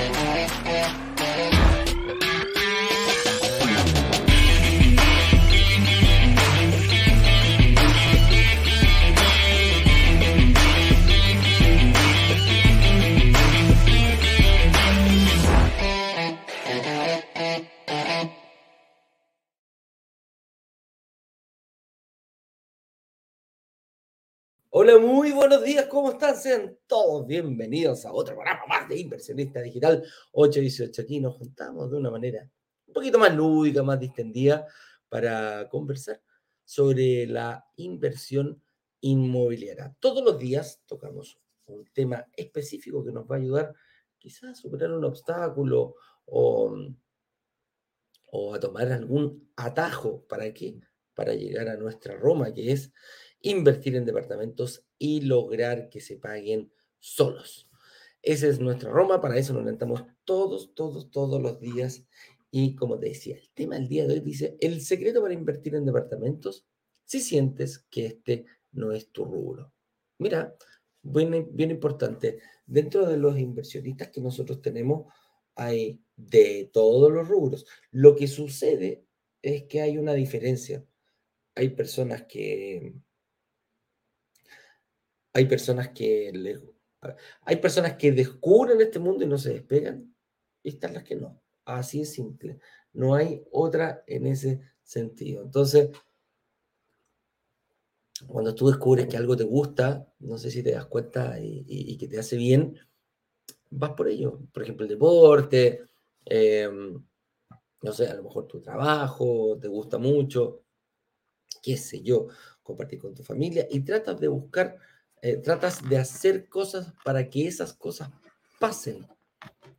Thank you. Hola, muy buenos días, ¿cómo están? Sean todos bienvenidos a otro programa más de Inversionista Digital 818. Aquí nos juntamos de una manera un poquito más lúdica, más distendida, para conversar sobre la inversión inmobiliaria. Todos los días tocamos un tema específico que nos va a ayudar quizás a superar un obstáculo o, o a tomar algún atajo. ¿Para qué? Para llegar a nuestra Roma, que es invertir en departamentos y lograr que se paguen solos. Esa es nuestra Roma, para eso nos levantamos todos, todos, todos los días. Y como te decía, el tema del día de hoy dice, el secreto para invertir en departamentos si sientes que este no es tu rubro. Mira, bien, bien importante, dentro de los inversionistas que nosotros tenemos hay de todos los rubros. Lo que sucede es que hay una diferencia. Hay personas que hay personas que hay personas que descubren este mundo y no se despegan, y están las que no. Así es simple. No hay otra en ese sentido. Entonces, cuando tú descubres que algo te gusta, no sé si te das cuenta y, que te hace bien, vas por ello. Por ejemplo, el deporte, em, no sé, a lo mejor tu trabajo, te gusta mucho, qué sé yo, compartir con tu familia y tratas de buscar eh, tratas de hacer cosas para que esas cosas pasen.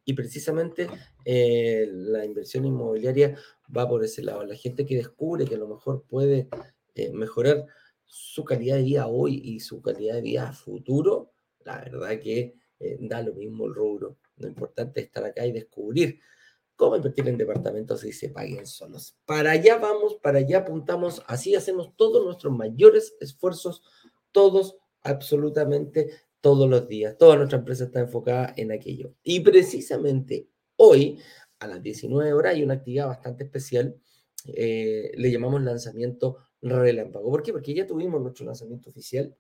Y precisamente eh, la inversión inmobiliaria va por ese lado. La gente que descubre que a lo mejor puede eh, mejorar su calidad de vida hoy y su calidad de vida futuro, la verdad que da lo mismo el rubro. Lo importante es estar acá y descubrir cómo invertir en departamentos y se paguen solos. Para allá vamos, para allá apuntamos, así hacemos todos nuestros mayores esfuerzos todos absolutamente todos los días. Toda nuestra empresa está enfocada en aquello. Y precisamente hoy, a las 19 horas, hay una actividad bastante especial. Eh, le llamamos lanzamiento relámpago. ¿Por qué? Porque ya tuvimos nuestro lanzamiento oficial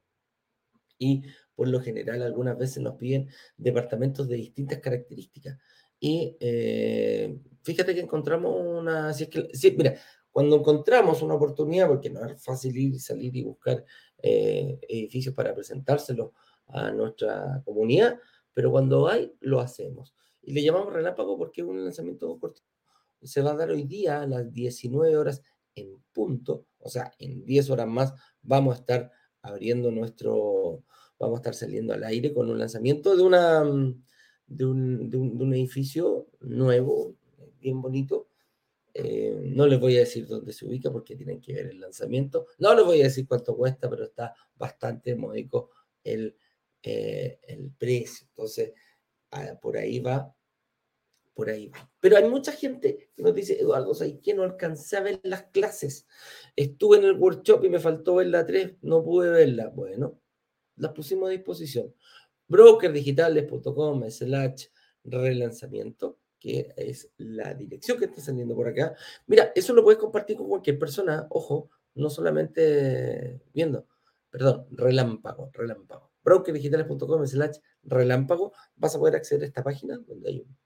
y por lo general algunas veces nos piden departamentos de distintas características. Y eh, fíjate que encontramos una... Si es que, mira, cuando encontramos una oportunidad, porque no es fácil ir, salir y buscar eh, edificios para presentárselo a nuestra comunidad, pero cuando hay, lo hacemos. Y le llamamos relámpago porque es un lanzamiento corto. Se va a dar hoy día a las 19 horas en punto, o sea, en 10 horas más vamos a estar abriendo nuestro, vamos a estar saliendo al aire con un lanzamiento de, una, de, un, de un edificio nuevo, bien bonito, eh, no les voy a decir dónde se ubica porque tienen que ver el lanzamiento. No les voy a decir cuánto cuesta, pero está bastante módico el, eh, el precio. Entonces, ah, por ahí va. Por ahí va. Pero hay mucha gente que nos dice, Eduardo, ¿sabes que no alcancé a ver las clases? Estuve en el workshop y me faltó ver la 3, no pude verla. Bueno, las pusimos a disposición. Brokerdigitales.com slash relanzamiento que es la dirección que está saliendo por acá. Mira, eso lo puedes compartir con cualquier persona, ojo, no solamente viendo, perdón, relámpago, relámpago. Brokerdigitales.com slash relámpago, vas a poder acceder a esta página donde hay un,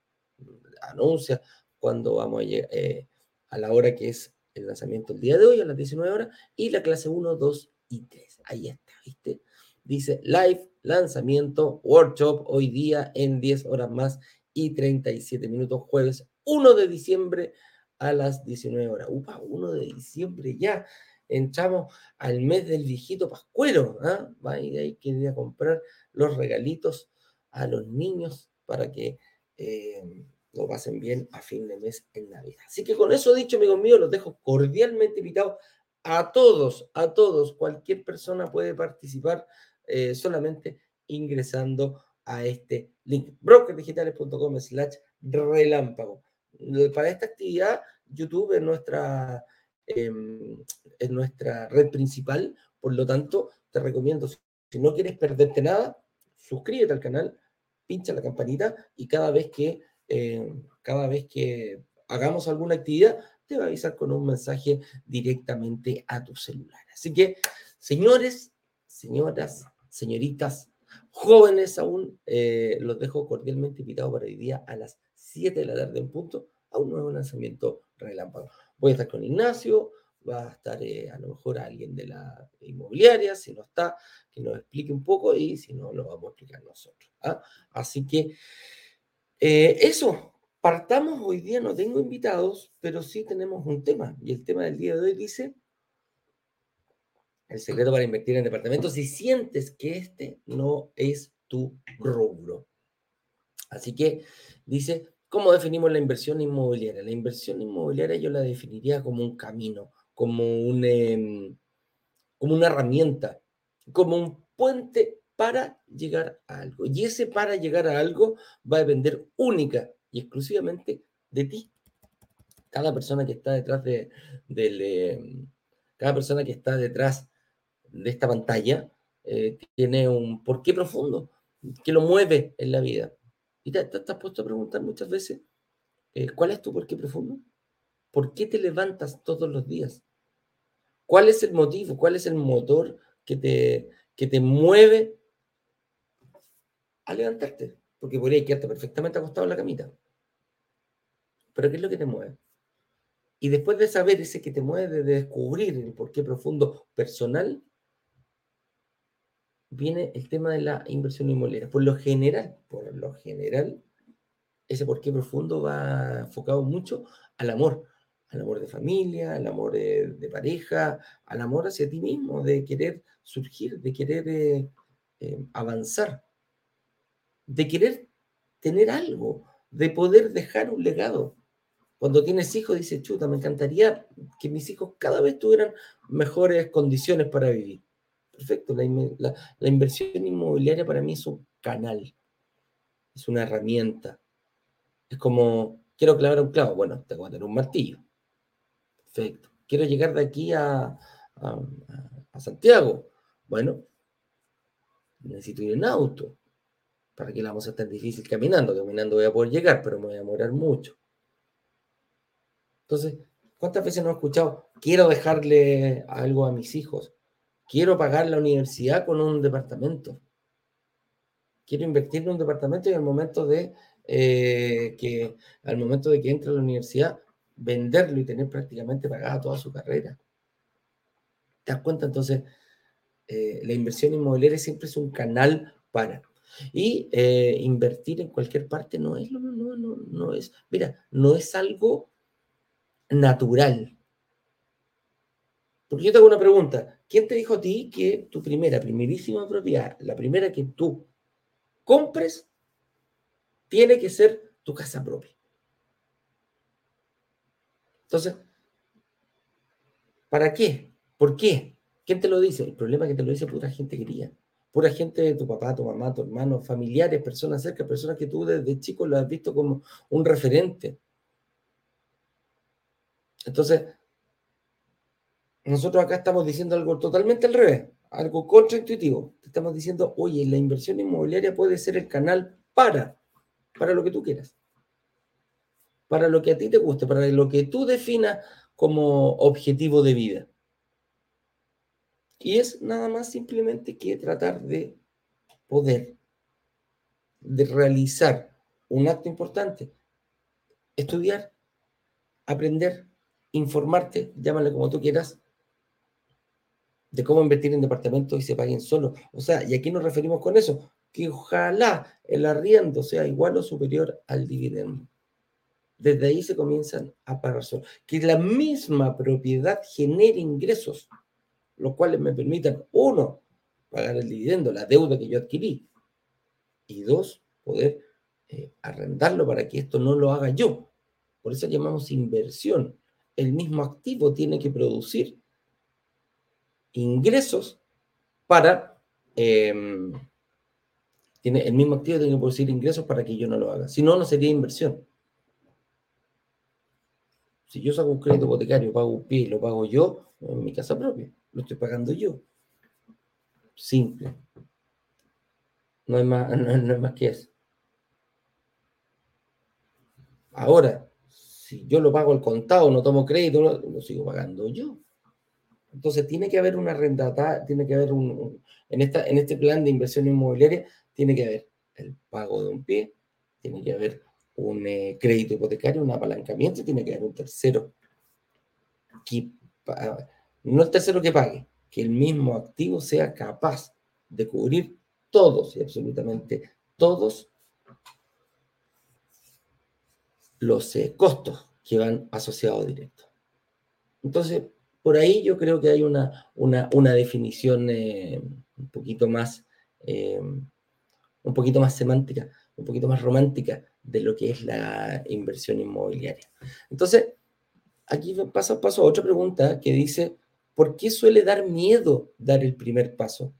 anuncia cuando vamos a, eh, a la hora que es el lanzamiento el día de hoy, a las 19 horas, y la clase 1, 2 y 3. Ahí está, ¿viste? Dice live, lanzamiento, workshop, hoy día en 10 horas más y 37 minutos, jueves 1 de diciembre a las 19 horas. Upa, 1 de diciembre ya. Entramos al mes del viejito pascuero. ¿ah? Va a ir ahí que ir a comprar los regalitos a los niños para que eh, lo pasen bien a fin de mes en Navidad. Así que con eso dicho, amigos míos, los dejo cordialmente invitados a todos, a todos. Cualquier persona puede participar eh, solamente ingresando a este link, brokerdigitales.com slash relámpago. Para esta actividad, YouTube es nuestra, em, es nuestra red principal, por lo tanto, te recomiendo, si no quieres perderte nada, suscríbete al canal, pincha la campanita y cada vez que eh, cada vez que hagamos alguna actividad, te va a avisar con un mensaje directamente a tu celular. Así que, señores, señoras, señoritas, jóvenes aún, eh, los dejo cordialmente invitados para hoy día a las 7 de la tarde en punto a un nuevo lanzamiento relámpago. Voy a estar con Ignacio, va a estar eh, a lo mejor alguien de la inmobiliaria, si no está, que nos explique un poco y si no, lo vamos a explicar nosotros. ¿ah? Así que eh, eso, partamos hoy día, no tengo invitados, pero sí tenemos un tema y el tema del día de hoy dice el secreto para invertir en departamentos si sientes que este no es tu rubro. Así que dice, ¿cómo definimos la inversión inmobiliaria? La inversión inmobiliaria yo la definiría como un camino, como, un, em, como una herramienta, como un puente para llegar a algo. Y ese para llegar a algo va a depender única y exclusivamente de ti. Cada persona que está detrás de. Em, cada persona que está detrás de esta pantalla eh, tiene un porqué profundo que lo mueve en la vida. ¿Y te, te, has puesto a preguntar muchas veces eh, cuál es tu porqué profundo? ¿Por qué te levantas todos los días? ¿Cuál es el motivo? ¿Cuál es el motor que te, que te mueve a levantarte? Porque podría quedarte perfectamente acostado en la camita. Pero ¿qué es lo que te mueve? Y después de saber ese que te mueve, de descubrir el porqué profundo personal, viene el tema de la inversión inmobiliaria. Por lo general, por lo general, ese porqué profundo va enfocado mucho al amor, al amor de familia, al amor de, pareja, al amor hacia ti mismo, de querer surgir, de querer eh, eh, avanzar, de querer tener algo, de poder dejar un legado. Cuando tienes hijos, dices, chuta, me encantaría que mis hijos cada vez tuvieran mejores condiciones para vivir. Perfecto, la, la, inversión inmobiliaria para mí es un canal, es una herramienta. Es como, quiero clavar un clavo, bueno, tengo que tener un martillo. Perfecto. Quiero llegar de aquí a, a, Santiago. Bueno, necesito ir en auto. ¿Para que la vamos a tan difícil caminando? Caminando voy a poder llegar, pero me voy a demorar mucho. Entonces, ¿cuántas veces no he escuchado? Quiero dejarle algo a mis hijos. Quiero pagar la universidad con un departamento. Quiero invertir en un departamento y al momento de eh, que al momento de que entre a la universidad, venderlo y tener prácticamente pagada toda su carrera. ¿Te das cuenta? Entonces, eh, la inversión inmobiliaria siempre es un canal para. Y eh, invertir en cualquier parte no es, no, no, no, no es, mira, no es algo natural. Porque yo te hago una pregunta. ¿Quién te dijo a ti que tu primera, primerísima propiedad, la primera que tú compres, tiene que ser tu casa propia? Entonces, ¿para qué? ¿Por qué? ¿Quién te lo dice? El problema es que te lo dice pura gente querida. Pura gente de tu papá, tu mamá, tu hermano, familiares, personas cerca, personas que tú desde chico lo has visto como un referente. Entonces, nosotros acá estamos diciendo algo totalmente al revés, algo contraintuitivo. Te estamos diciendo, oye, la inversión inmobiliaria puede ser el canal para, para lo que tú quieras, para lo que a ti te guste, para lo que tú definas como objetivo de vida. Y es nada más simplemente que tratar de poder, de realizar un acto importante, estudiar, aprender, informarte, llámale como tú quieras, de cómo invertir en departamentos y se paguen solo. O sea, ¿y aquí nos referimos con eso? Que ojalá el arriendo sea igual o superior al dividendo. Desde ahí se comienzan a pagar solo. Que la misma propiedad genere ingresos, los cuales me permitan, uno, pagar el dividendo, la deuda que yo adquirí, y dos, poder eh, arrendarlo para que esto no lo haga yo. Por eso llamamos inversión. El mismo activo tiene que producir ingresos para... Em, tiene el mismo activo, tiene que producir ingresos para que yo no lo haga. Si no, no sería inversión. Si yo saco un crédito hipotecario, pago un pie lo pago yo, en mi casa propia, lo estoy pagando yo. Simple. No hay más, no más que eso. Ahora, si yo lo pago al contado, no tomo crédito, lo, sigo pagando yo. Entonces tiene que haber una renta, tiene que haber un, en, esta, en este plan de inversión inmobiliaria, tiene que haber el pago de un pie, tiene que haber un eh, crédito hipotecario, un apalancamiento, tiene que haber un tercero que, no el tercero que pague, que el mismo activo sea capaz de cubrir todos y absolutamente todos los eh, costos que van asociados directos. Entonces, por ahí yo creo que hay una, una, definición eh, un poquito más eh, un poquito más semántica, un poquito más romántica de lo que es la inversión inmobiliaria. Entonces, aquí paso, paso a otra pregunta que dice, ¿por qué suele dar miedo dar el primer paso?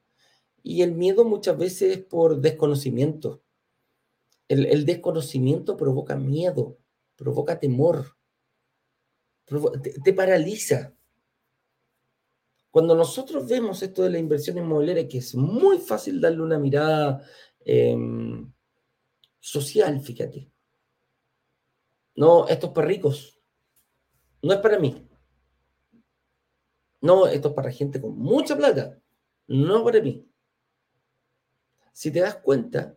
Y el miedo muchas veces es por desconocimiento. El, desconocimiento provoca miedo, provoca temor, te, paraliza. Cuando nosotros vemos esto de la inversión inmobiliaria, que es muy fácil darle una mirada em, social, fíjate. No, esto es para ricos. No es para mí. No, esto es para gente con mucha plata. No para mí si te das cuenta,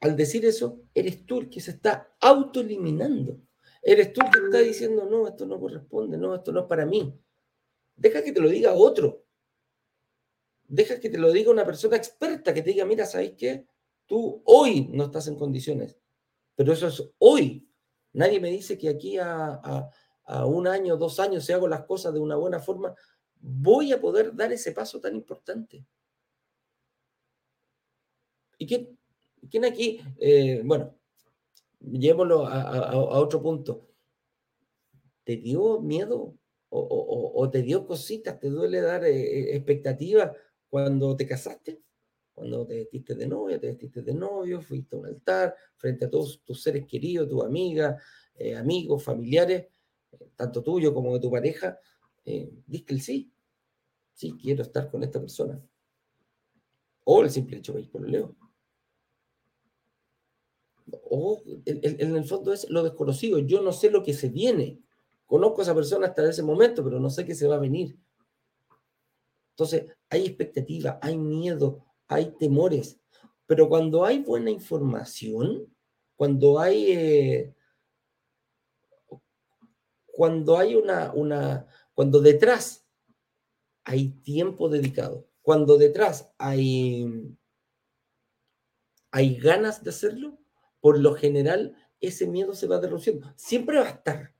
al decir eso, eres tú el que se está autoeliminando. Eres tú el que está diciendo, no, esto no corresponde, no, esto no es para mí. Deja que te lo diga otro. Deja que te lo diga una persona experta que te diga, mira, ¿sabes qué? Tú hoy no estás en condiciones, pero eso es hoy. Nadie me dice que aquí a, a un año, dos años, si hago las cosas de una buena forma, voy a poder dar ese paso tan importante. ¿Y quién, aquí, eh, bueno, llevémoslo a, otro punto. ¿Te dio miedo o, te dio cositas? ¿Te duele dar eh, eh, expectativas cuando te casaste? Cuando te vestiste de novia, te vestiste de novio, fuiste a un altar frente a todos tus seres queridos, tu amiga, amigos, familiares, tanto tuyo como de tu pareja, diste el sí. Sí, quiero estar con esta persona. O el simple hecho de ir por leo o en, el fondo es lo desconocido. Yo no sé lo que se viene. Conozco a esa persona hasta ese momento, pero no sé qué se va a venir. Entonces, hay expectativa, hay miedo, hay temores. Pero cuando hay buena información, cuando hay, eh, cuando hay una, una, cuando detrás hay tiempo dedicado, cuando detrás hay, hay ganas de hacerlo, por lo general ese miedo se va derrociando. Siempre va a estar.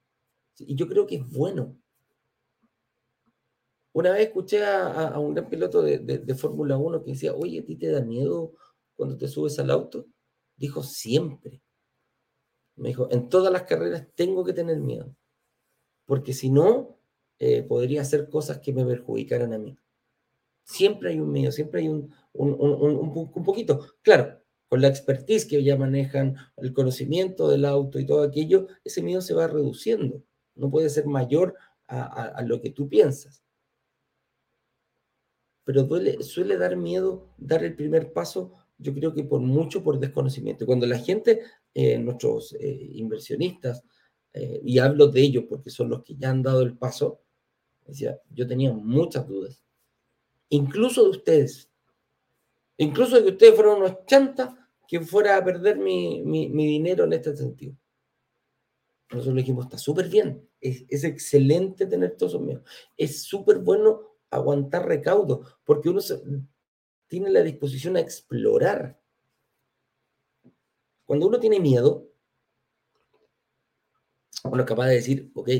Y yo creo que es bueno. Una vez escuché a, un gran piloto de, Fórmula 1 que decía, oye, ¿a ti te da miedo cuando te subes al auto? Dijo, siempre. Me dijo, en todas las carreras tengo que tener miedo. Porque si no, eh, podría hacer cosas que me perjudicaran a mí. Siempre hay un miedo, siempre hay un, un poquito. Claro, con la expertise que ya manejan, el conocimiento del auto y todo aquello, ese miedo se va reduciendo. No puede ser mayor a, lo que tú piensas. Pero suele dar miedo dar el primer paso, yo creo que por mucho por desconocimiento. Cuando la gente, eh, nuestros eh, inversionistas, eh, y hablo de ellos porque son los que ya han dado el paso, decía, yo tenía muchas dudas. Incluso de ustedes, Incluso que ustedes fueron unos chantas que fuera a perder mi, dinero en este sentido. Nosotros le dijimos, está súper bien, es, excelente tener todos esos miedos. Es súper bueno aguantar recaudos, porque uno tiene la disposición a explorar. Cuando uno tiene miedo, uno es capaz de decir, ok,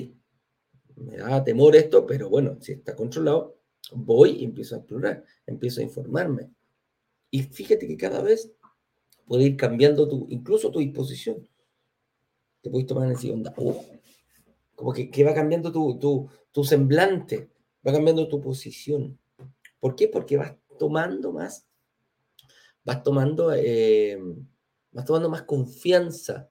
me da temor esto, pero bueno, si está controlado, voy y empiezo a explorar, empiezo a informarme. Y fíjate que cada vez puede ir cambiando tu, incluso tu disposición. Te puedes tomar en el onda. Oh, como que, va cambiando tu, semblante, va cambiando tu posición. ¿Por qué? Porque vas tomando más, vas tomando, eh, vas tomando más confianza.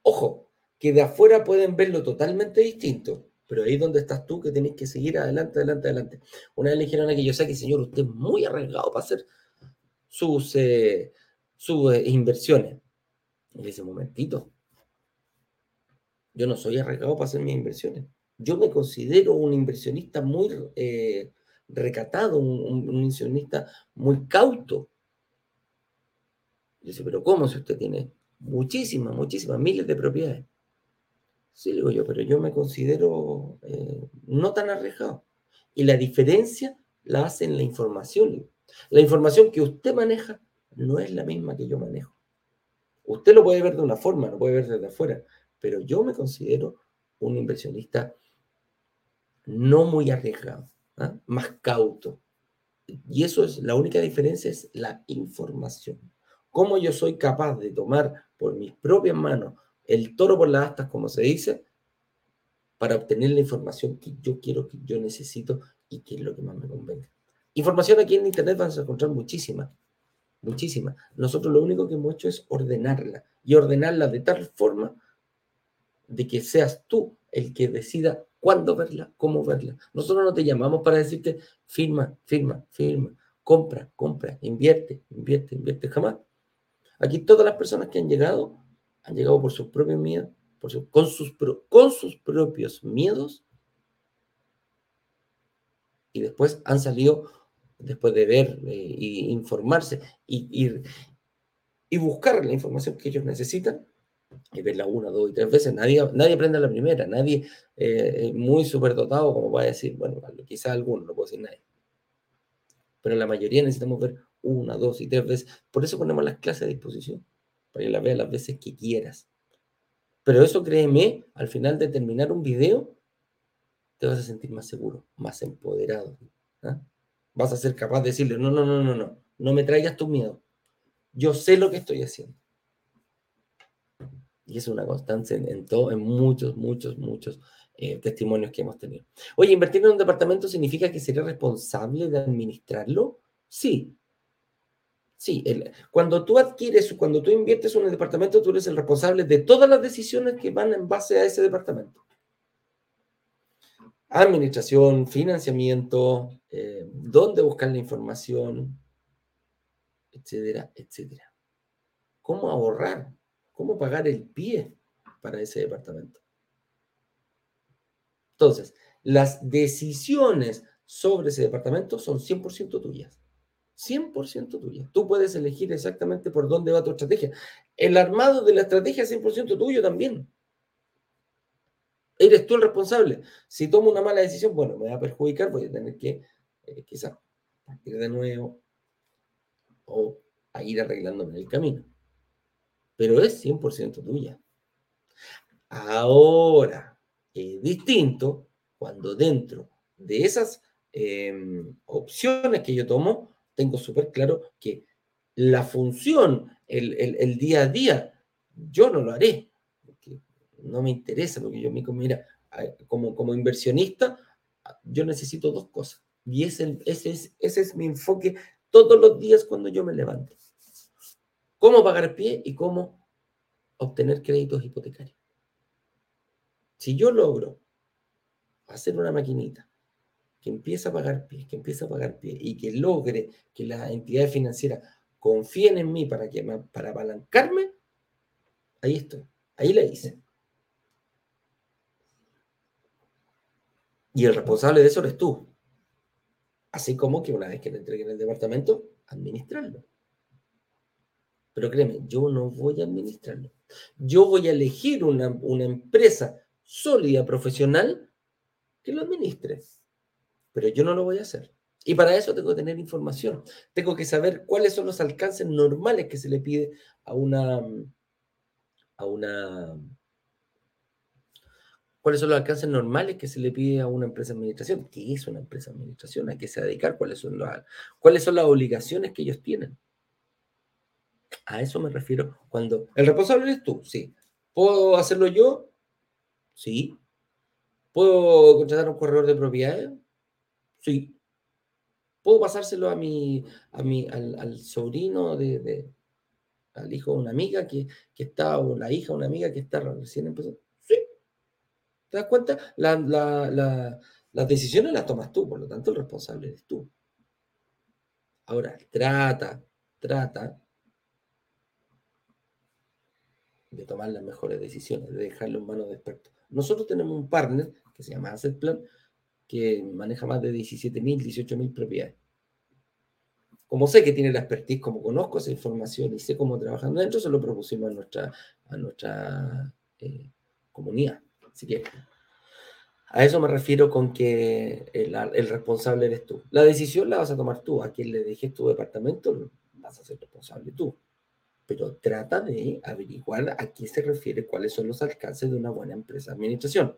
Ojo, que de afuera pueden verlo totalmente distinto, pero ahí donde estás tú que tenés que seguir adelante, adelante, adelante. Una vez le dijeron a que yo sé que, señor, usted es muy arriesgado para hacer sus, eh, sus eh, inversiones. En ese momentito. Yo no soy arriesgado para hacer mis inversiones. Yo me considero un inversionista muy eh, recatado, un, inversionista muy cauto. Yo dice, pero ¿cómo si usted tiene muchísimas, muchísimas, miles de propiedades? Sí, digo yo, pero yo me considero eh, no tan arriesgado. Y la diferencia la hace en la información. La información que usted maneja no es la misma que yo manejo. Usted lo puede ver de una forma, lo puede ver desde afuera, pero yo me considero un inversionista no muy arriesgado, ¿ah? más cauto. Y eso es, la única diferencia es la información. Cómo yo soy capaz de tomar por mis propias manos el toro por las astas, como se dice, para obtener la información que yo quiero, que yo necesito y que es lo que más me convenga. Información aquí en Internet vas a encontrar muchísima, muchísima. Nosotros lo único que hemos hecho es ordenarla y ordenarla de tal forma de que seas tú el que decida cuándo verla, cómo verla. Nosotros no te llamamos para decirte firma, firma, firma, compra, compra, invierte, invierte, invierte, jamás. Aquí todas las personas que han llegado han llegado por sus propios miedos, por con, sus, con sus propios miedos y después han salido, después de ver e informarse y, y buscar la información que ellos necesitan, y verla una, dos y tres veces. Nadie, nadie aprende la primera, nadie eh, muy superdotado como va a decir, bueno, quizás alguno, no puedo decir nadie. Pero la mayoría necesitamos ver una, dos y tres veces. Por eso ponemos las clases a disposición, para que las veas las veces que quieras. Pero eso créeme, al final de terminar un video, te vas a sentir más seguro, más empoderado. ¿ah? Vas a ser capaz de decirle, no, no, no, no, no, no me traigas tu miedo. Yo sé lo que estoy haciendo. Y es una constante en, todo, en muchos, muchos, muchos eh, testimonios que hemos tenido. Oye, ¿invertir en un departamento significa que sería responsable de administrarlo? Sí. Sí, cuando tú adquieres, cuando tú inviertes en un departamento, tú eres el responsable de todas las decisiones que van en base a ese departamento. Administración, financiamiento, eh, dónde buscar la información, etcétera, etcétera. ¿Cómo ahorrar? cómo pagar el pie para ese departamento. Entonces, las decisiones sobre ese departamento son 100% tuyas. 100% tuyas. Tú puedes elegir exactamente por dónde va tu estrategia. El armado de la estrategia es 100% tuyo también. Eres tú el responsable. Si tomo una mala decisión, bueno, me va a perjudicar, voy a tener que eh, quizás partir de nuevo o a ir arreglándome el camino pero es 100% tuya. Ahora, es distinto cuando dentro de esas em, opciones que yo tomo, tengo súper claro que la función, el, día a día, yo no lo haré, no me interesa, porque yo me mira, como, como inversionista, yo necesito dos cosas. Y ese, ese, es, ese es mi enfoque todos los días cuando yo me levanto cómo pagar pie y cómo obtener créditos hipotecarios. Si yo logro hacer una maquinita que empiece a pagar pie, que empiece a pagar pie y que logre que las entidades financieras confíen en mí para, que, para apalancarme, ahí estoy, ahí la hice. Y el responsable de eso eres tú. Así como que una vez que le entreguen el departamento, administrarlo. Pero créeme, yo no voy a administrarlo. Yo voy a elegir una, empresa sólida, profesional, que lo administre. Pero yo no lo voy a hacer. Y para eso tengo que tener información. Tengo que saber cuáles son los alcances normales que se le pide a una, a una, cuáles son los alcances normales que se le pide a una empresa de administración. ¿Qué es una empresa de administración? ¿A qué se dedicar? ¿Cuáles son, ¿Cuáles son las obligaciones que ellos tienen? A eso me refiero cuando el responsable eres tú, sí. ¿Puedo hacerlo yo? Sí. ¿Puedo contratar un corredor de propiedades? Sí. ¿Puedo pasárselo a mi, a mi, al, sobrino de, al hijo de una amiga que, está, o la hija de una amiga que está recién empezando? ¿Te das cuenta? las decisiones las tomas tú, por lo tanto el responsable eres tú. Ahora, trata, trata de tomar las mejores decisiones, de dejarlo en manos de expertos. Nosotros tenemos un partner que se llama Asset Plan, que maneja más de 17.000, 18.000 propiedades. Como sé que tiene la expertise, como conozco esa información y sé cómo trabajan dentro, se lo propusimos a nuestra, a nuestra eh, comunidad. Así que a eso me refiero con que el, responsable eres tú. La decisión la vas a tomar tú. A quien le dejes tu departamento, vas a ser responsable tú pero trata de averiguar a qué se refiere, cuáles son los alcances de una buena empresa de administración.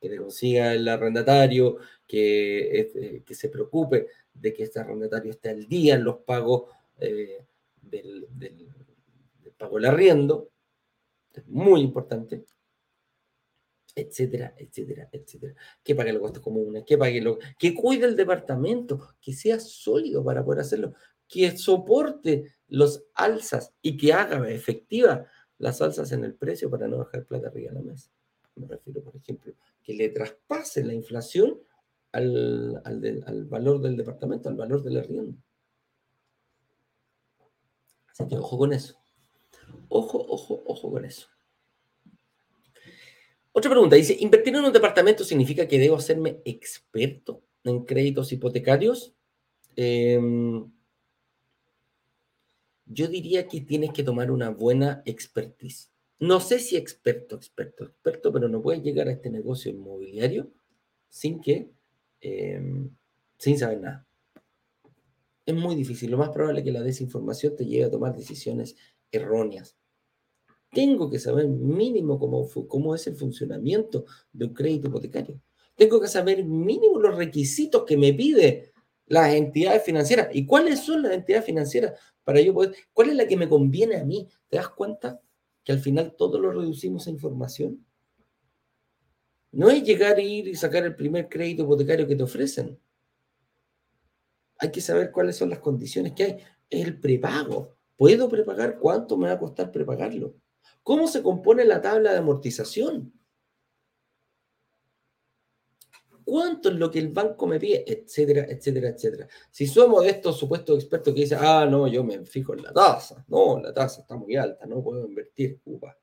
Que te consiga el arrendatario, que, eh, que se preocupe de que este arrendatario esté al día en los pagos eh, del, del, pago del arriendo, es muy importante, etcétera, etcétera, etcétera. Que pague los costos comunes, que pague lo, que cuide el departamento, que sea sólido para poder hacerlo, que soporte los alzas y que haga efectiva las alzas en el precio para no dejar plata arriba de la mesa. Me refiero, por ejemplo, que le traspase la inflación al, al, valor del departamento, al valor del arriendo. Así que ojo con eso. Ojo, ojo, ojo con eso. Otra pregunta, dice, ¿invertir en un departamento significa que debo hacerme experto en créditos hipotecarios? Eh, yo diría que tienes que tomar una buena expertise. No sé si experto, experto, experto, pero no puedes llegar a este negocio inmobiliario sin que, em, sin saber nada. Es muy difícil. Lo más probable es que la desinformación te lleve a tomar decisiones erróneas. Tengo que saber mínimo cómo, cómo es el funcionamiento de un crédito hipotecario. Tengo que saber mínimo los requisitos que me pide las entidades financieras. ¿Y cuáles son las entidades financieras? para yo poder, ¿cuál es la que me conviene a mí? ¿Te das cuenta que al final todo lo reducimos a información? No es llegar a ir y sacar el primer crédito hipotecario que te ofrecen. Hay que saber cuáles son las condiciones que hay. El prepago. ¿Puedo prepagar? ¿Cuánto me va a costar prepagarlo? ¿Cómo se compone la tabla de amortización? cuánto es lo que el banco me pide, etcétera, etcétera, etcétera. Si somos de estos supuestos expertos que dicen, ah, no, yo me fijo en la tasa, no, la tasa está muy alta, no puedo invertir, upa.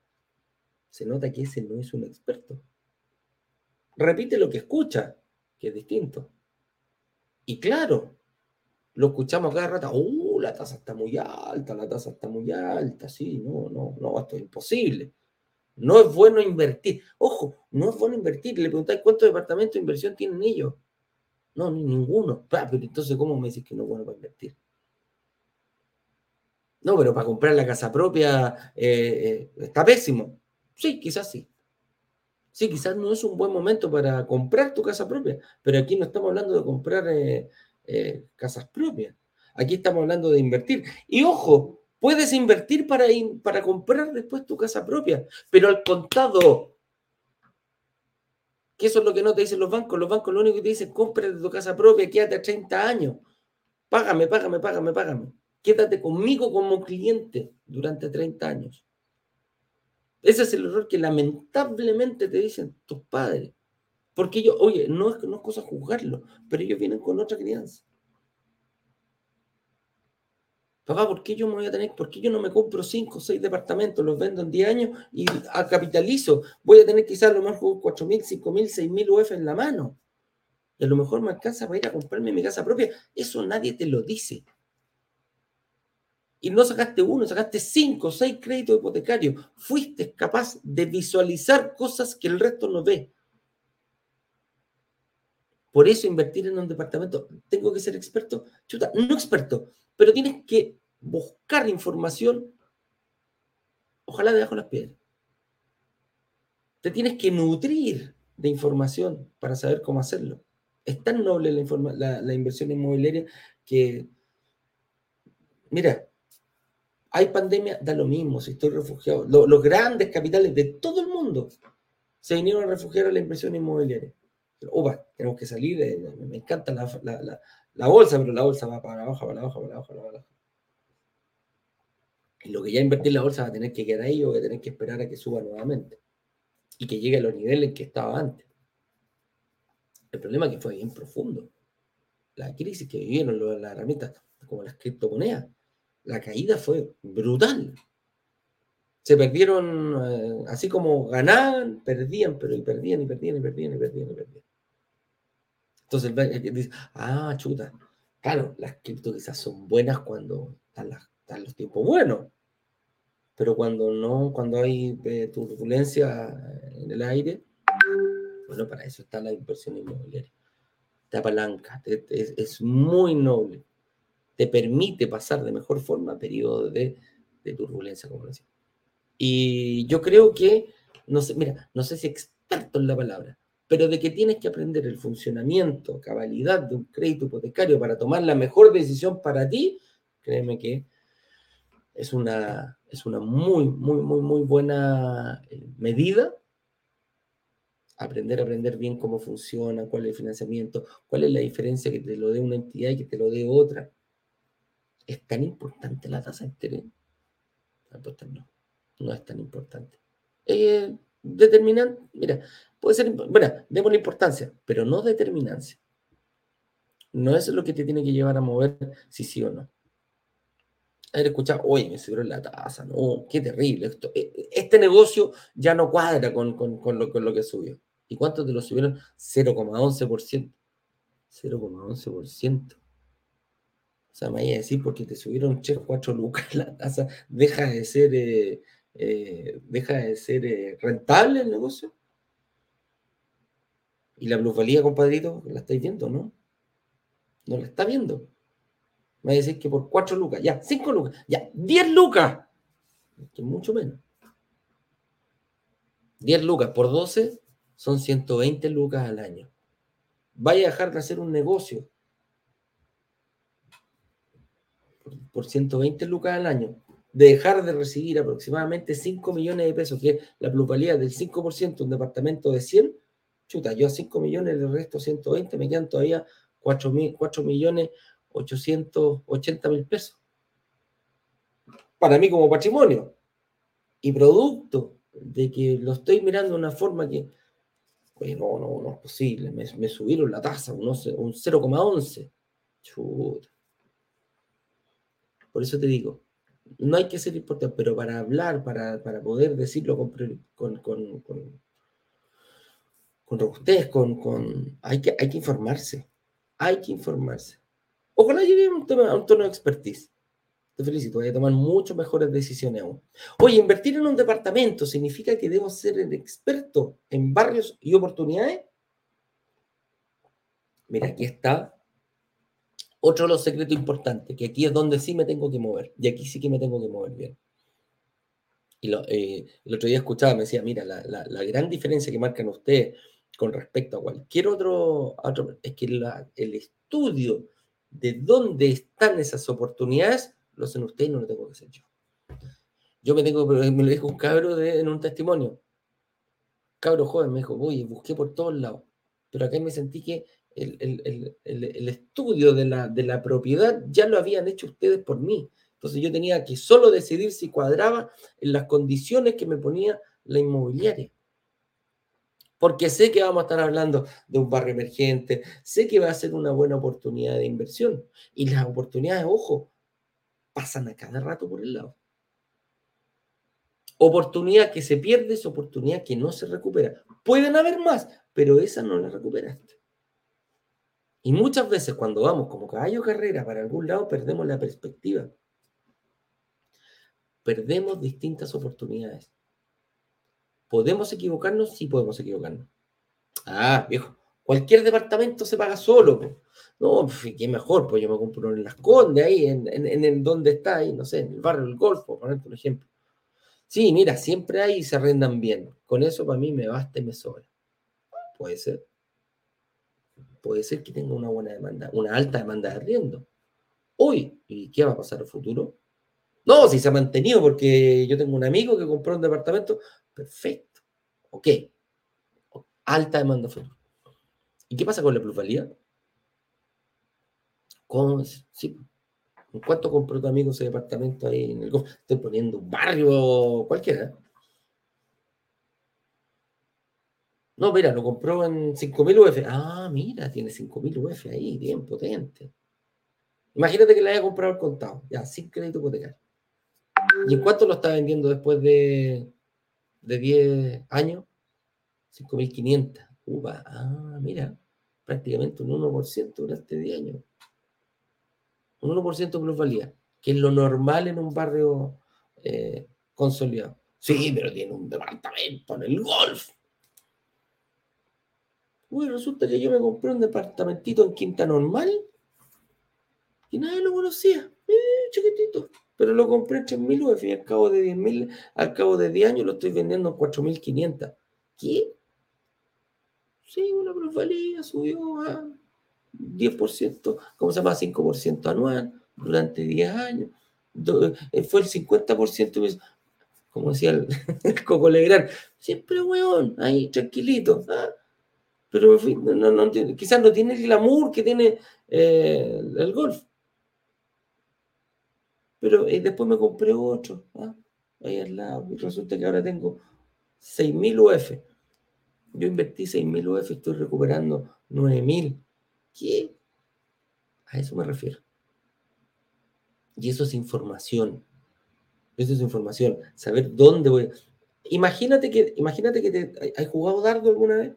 Se nota que ese no es un experto. Repite lo que escucha, que es distinto. Y claro, lo escuchamos cada rato, uh, la tasa está muy alta, la tasa está muy alta, sí, no, no, no, esto es imposible. No es bueno invertir. Ojo, no es bueno invertir. Le preguntáis cuántos departamentos de inversión tienen ellos. No, ni ninguno. pero entonces, ¿cómo me dices que no es bueno para invertir? No, pero para comprar la casa propia eh, eh, está pésimo. Sí, quizás sí. Sí, quizás no es un buen momento para comprar tu casa propia, pero aquí no estamos hablando de comprar eh, casas propias. Aquí estamos hablando de invertir. Y ojo, Puedes invertir para, para comprar después tu casa propia, pero al contado, que eso es lo que no te dicen los bancos. Los bancos lo único que te dicen, cómprate tu casa propia, quédate a 30 años. Págame, págame, págame, págame. Quédate conmigo como cliente durante 30 años. Ese es el error que lamentablemente te dicen tus padres. Porque ellos, oye, no es, no es cosa juzgarlo, pero ellos vienen con otra crianza. Papá, ¿por qué yo me voy a tener, por qué yo no me compro cinco o seis departamentos, los vendo en 10 años y capitalizo? Voy a tener quizás a lo mejor 4 mil, 5 mil, 6 mil UF en la mano. Y a lo mejor me alcanza para ir a comprarme mi casa propia. Eso nadie te lo dice. Y no sacaste uno, sacaste cinco o seis créditos hipotecarios. Fuiste capaz de visualizar cosas que el resto no ve. Por eso invertir en un departamento, tengo que ser experto, chuta, no experto, pero tienes que buscar información, ojalá debajo de las piedras. Te tienes que nutrir de información para saber cómo hacerlo. Es tan noble la, inversión inmobiliaria que, mira, hay pandemia, da lo mismo si estoy refugiado. los grandes capitales de todo el mundo se vinieron a refugiar a la inversión inmobiliaria. Opa, tenemos que salir, me encanta la bolsa, pero la bolsa va para abajo, para abajo, para abajo, para abajo. Y lo que ya invertí en la bolsa va a tener que quedar ahí o va a tener que esperar a que suba nuevamente. Y que llegue a los niveles en que estaba antes. El problema es que fue bien profundo. La crisis que vivieron las herramientas como las criptomonedas, la caída fue brutal. Se perdieron, eh, así como ganaban, perdían, pero y perdían y perdían y perdían y perdían y perdían. Entonces el dice, ah, chuta, claro, las cripto quizás son buenas cuando están, los tiempos buenos, pero cuando no, cuando hay eh, turbulencia en el aire, bueno, para eso está la inversión inmobiliaria. Te apalanca, es, muy noble. Te permite pasar de mejor forma periodos de, de turbulencia, como decía. Y yo creo que, no sé, mira, no sé si experto en la palabra, pero de que tienes que aprender el funcionamiento, cabalidad de un crédito hipotecario para tomar la mejor decisión para ti, créeme que es una, es una muy, muy, muy, muy buena eh, medida. Aprender a aprender bien cómo funciona, cuál es el financiamiento, cuál es la diferencia que te lo dé una entidad y que te lo dé otra. ¿Es tan importante la tasa de interés? no no es tan importante. Eh, determinante, mira, puede ser, bueno, demos la importancia, pero no determinancia. No es lo que te tiene que llevar a mover si sí o no. Haber escuchado, oye, me subieron la tasa, no, qué terrible esto. E, e, este negocio ya no cuadra con, lo, con lo que subió. ¿Y cuánto te lo subieron? 0,11%. 0,11%. O sea, me vaya a decir porque te subieron 3, 4 lucas la tasa, deja de ser eh, eh, deja de ser eh, rentable el negocio. Y la plusvalía, compadrito, la estáis viendo, ¿no? No la está viendo. Me va a decir que por 4 lucas, ya, 5 lucas, ya, 10 lucas. Que mucho menos. 10 lucas por 12 son 120 lucas al año. Vaya a dejar de hacer un negocio por 120 lucas al año de dejar de recibir aproximadamente 5 millones de pesos, que es la plusvalía del 5%, un departamento de 100, chuta, yo a 5 millones le resto 120, me quedan todavía 4, mil, 4 millones 880 mil pesos. Para mí como patrimonio. Y producto de que lo estoy mirando de una forma que, pues no, no, no es posible, me, me subieron la tasa, un, un 0,11. Chuta. Por eso te digo, no hay que ser importante, pero para hablar, para, poder decirlo con, con, con, con, con robustez, con, hay, que, hay que informarse, hay que informarse. Ojalá llegue un, a un tono de expertise. Te felicito, voy a tomar mucho mejores decisiones aún. Oye, invertir en un departamento significa que debo ser el experto en barrios y oportunidades. Mira, aquí está otro de los secretos importantes, que aquí es donde sí me tengo que mover, y aquí sí que me tengo que mover bien. Y eh, el otro día escuchaba, me decía, mira, la, gran diferencia que marcan ustedes con respecto a cualquier otro, es que el estudio de dónde están esas oportunidades lo hacen ustedes y no lo tengo que hacer yo. Yo me tengo, me lo dijo un cabro de, en un testimonio. Cabro joven me dijo, oye, busqué por todos lados, pero acá me sentí que el, estudio de la, de la propiedad ya lo habían hecho ustedes por mí. Entonces yo tenía que solo decidir si cuadraba en las condiciones que me ponía la inmobiliaria. Porque sé que vamos a estar hablando de un barrio emergente, sé que va a ser una buena oportunidad de inversión. Y las oportunidades, ojo, pasan a cada rato por el lado. Oportunidad que se pierde es oportunidad que no se recupera. Pueden haber más, pero esa no la recuperaste. Y muchas veces cuando vamos como caballo carrera para algún lado, perdemos la perspectiva. Perdemos distintas oportunidades. ¿Podemos equivocarnos? Sí podemos equivocarnos. Ah, viejo, cualquier departamento se paga solo. No, qué mejor, pues yo me compro en Las Condes, ahí, en, en, en, donde está, ahí, no sé, en el barrio del Golfo, por ejemplo. Sí, mira, siempre hay y se arrendan bien. Con eso para mí me basta y me sobra. Puede ser puede ser que tenga una buena demanda, una alta demanda de arriendo. Hoy, ¿y qué va a pasar en el futuro? No, si se ha mantenido, porque yo tengo un amigo que compró un departamento, perfecto, ok, alta demanda futuro. ¿Y qué pasa con la plusvalía? ¿Cómo? Sí. ¿En cuánto compró tu amigo ese departamento ahí en el Estoy poniendo un barrio cualquiera. No, mira, lo compró en 5.000 UF. Ah, mira, tiene 5.000 UF ahí, bien potente. Imagínate que le haya comprado el contado, ya, sin crédito hipotecario. ¿Y en cuánto lo está vendiendo después de, de 10 años? 5.500. Uva, ah, mira, prácticamente un 1% durante 10 años. Un 1% plusvalía, que es lo normal en un barrio eh, consolidado. Sí, pero tiene un departamento en el golf. Uy, resulta que yo me compré un departamentito en Quinta Normal y nadie lo conocía. Eh, chiquitito. Pero lo compré en 3.000 UF y al cabo de 10.000, al cabo de 10 años lo estoy vendiendo en 4.500. ¿Qué? Sí, una plusvalía subió a 10%, ¿cómo se llama? 5% anual durante 10 años. Eh, fue el 50%, como decía el, Coco Legrand, siempre weón, ahí tranquilito. ¿ah? Pero no, no, quizás no tiene el glamour que tiene eh, el golf. Pero eh, después me compré otro, ¿ah? ahí al lado, y resulta que ahora tengo 6.000 UF. Yo invertí 6.000 UF estoy recuperando 9.000. ¿Qué? A eso me refiero. Y eso es información. Eso es información. Saber dónde voy. Imagínate que, imagínate que te, ¿has jugado dardo alguna vez?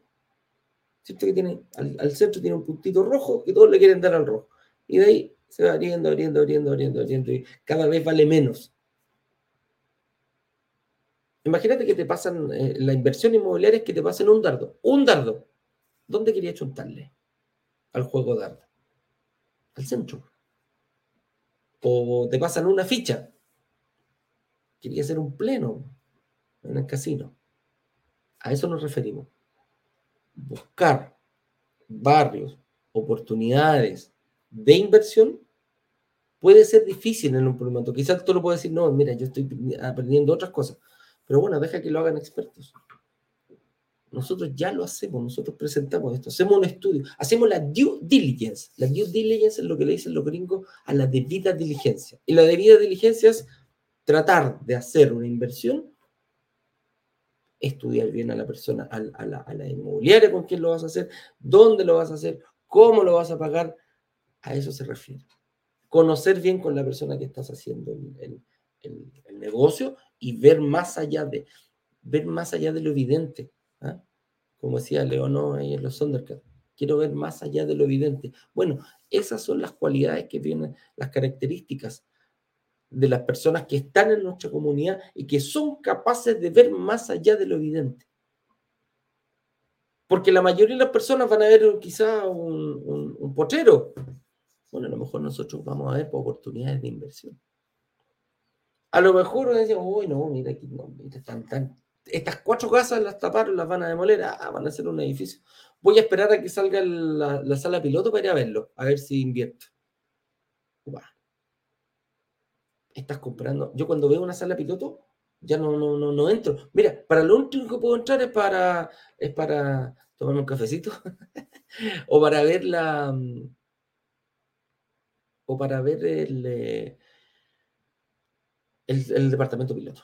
¿Cierto que tiene, al, centro tiene un puntito rojo y todos le quieren dar al rojo. Y de ahí se va abriendo, abriendo, abriendo, abriendo, abriendo, y cada vez vale menos. Imagínate que te pasan, eh, la inversión inmobiliaria es que te pasen un dardo, un dardo. ¿Dónde quería chuntarle al juego dardo? Al centro. O te pasan una ficha. Quería hacer un pleno en el casino. A eso nos referimos. Buscar barrios, oportunidades de inversión puede ser difícil en un momento. Quizás tú lo puedes decir, no, mira, yo estoy aprendiendo otras cosas. Pero bueno, deja que lo hagan expertos. Nosotros ya lo hacemos, nosotros presentamos esto, hacemos un estudio, hacemos la due diligence. La due diligence es lo que le dicen los gringos a la debida diligencia. Y la debida diligencia es tratar de hacer una inversión, estudiar bien a la persona, a, la, a la inmobiliaria con quién lo vas a hacer, dónde lo vas a hacer, cómo lo vas a pagar. A eso se refiere conocer bien con la persona que estás haciendo el, negocio y ver más allá de, ver más allá de lo evidente. ¿ah? Como decía Leonor ahí en los Sondercats, quiero ver más allá de lo evidente. Bueno, esas son las cualidades que vienen, las características de las personas que están en nuestra comunidad y que son capaces de ver más allá de lo evidente. Porque la mayoría de las personas van a ver quizá un, un, potrero, bueno, a lo mejor nosotros vamos a ver oportunidades de inversión. A lo mejor decimos, uy, no, mira aquí, no, mira, están, estas cuatro casas las taparon, las van a demoler, ah, van a hacer un edificio. Voy a esperar a que salga la, sala piloto para ir a verlo, a ver si invierto. Estás comprando. Yo cuando veo una sala piloto, ya no, no, no, no entro. Mira, para lo último que puedo entrar es para, es para tomarme un cafecito o para ver la, mm, o para ver el, eh, el, departamento piloto.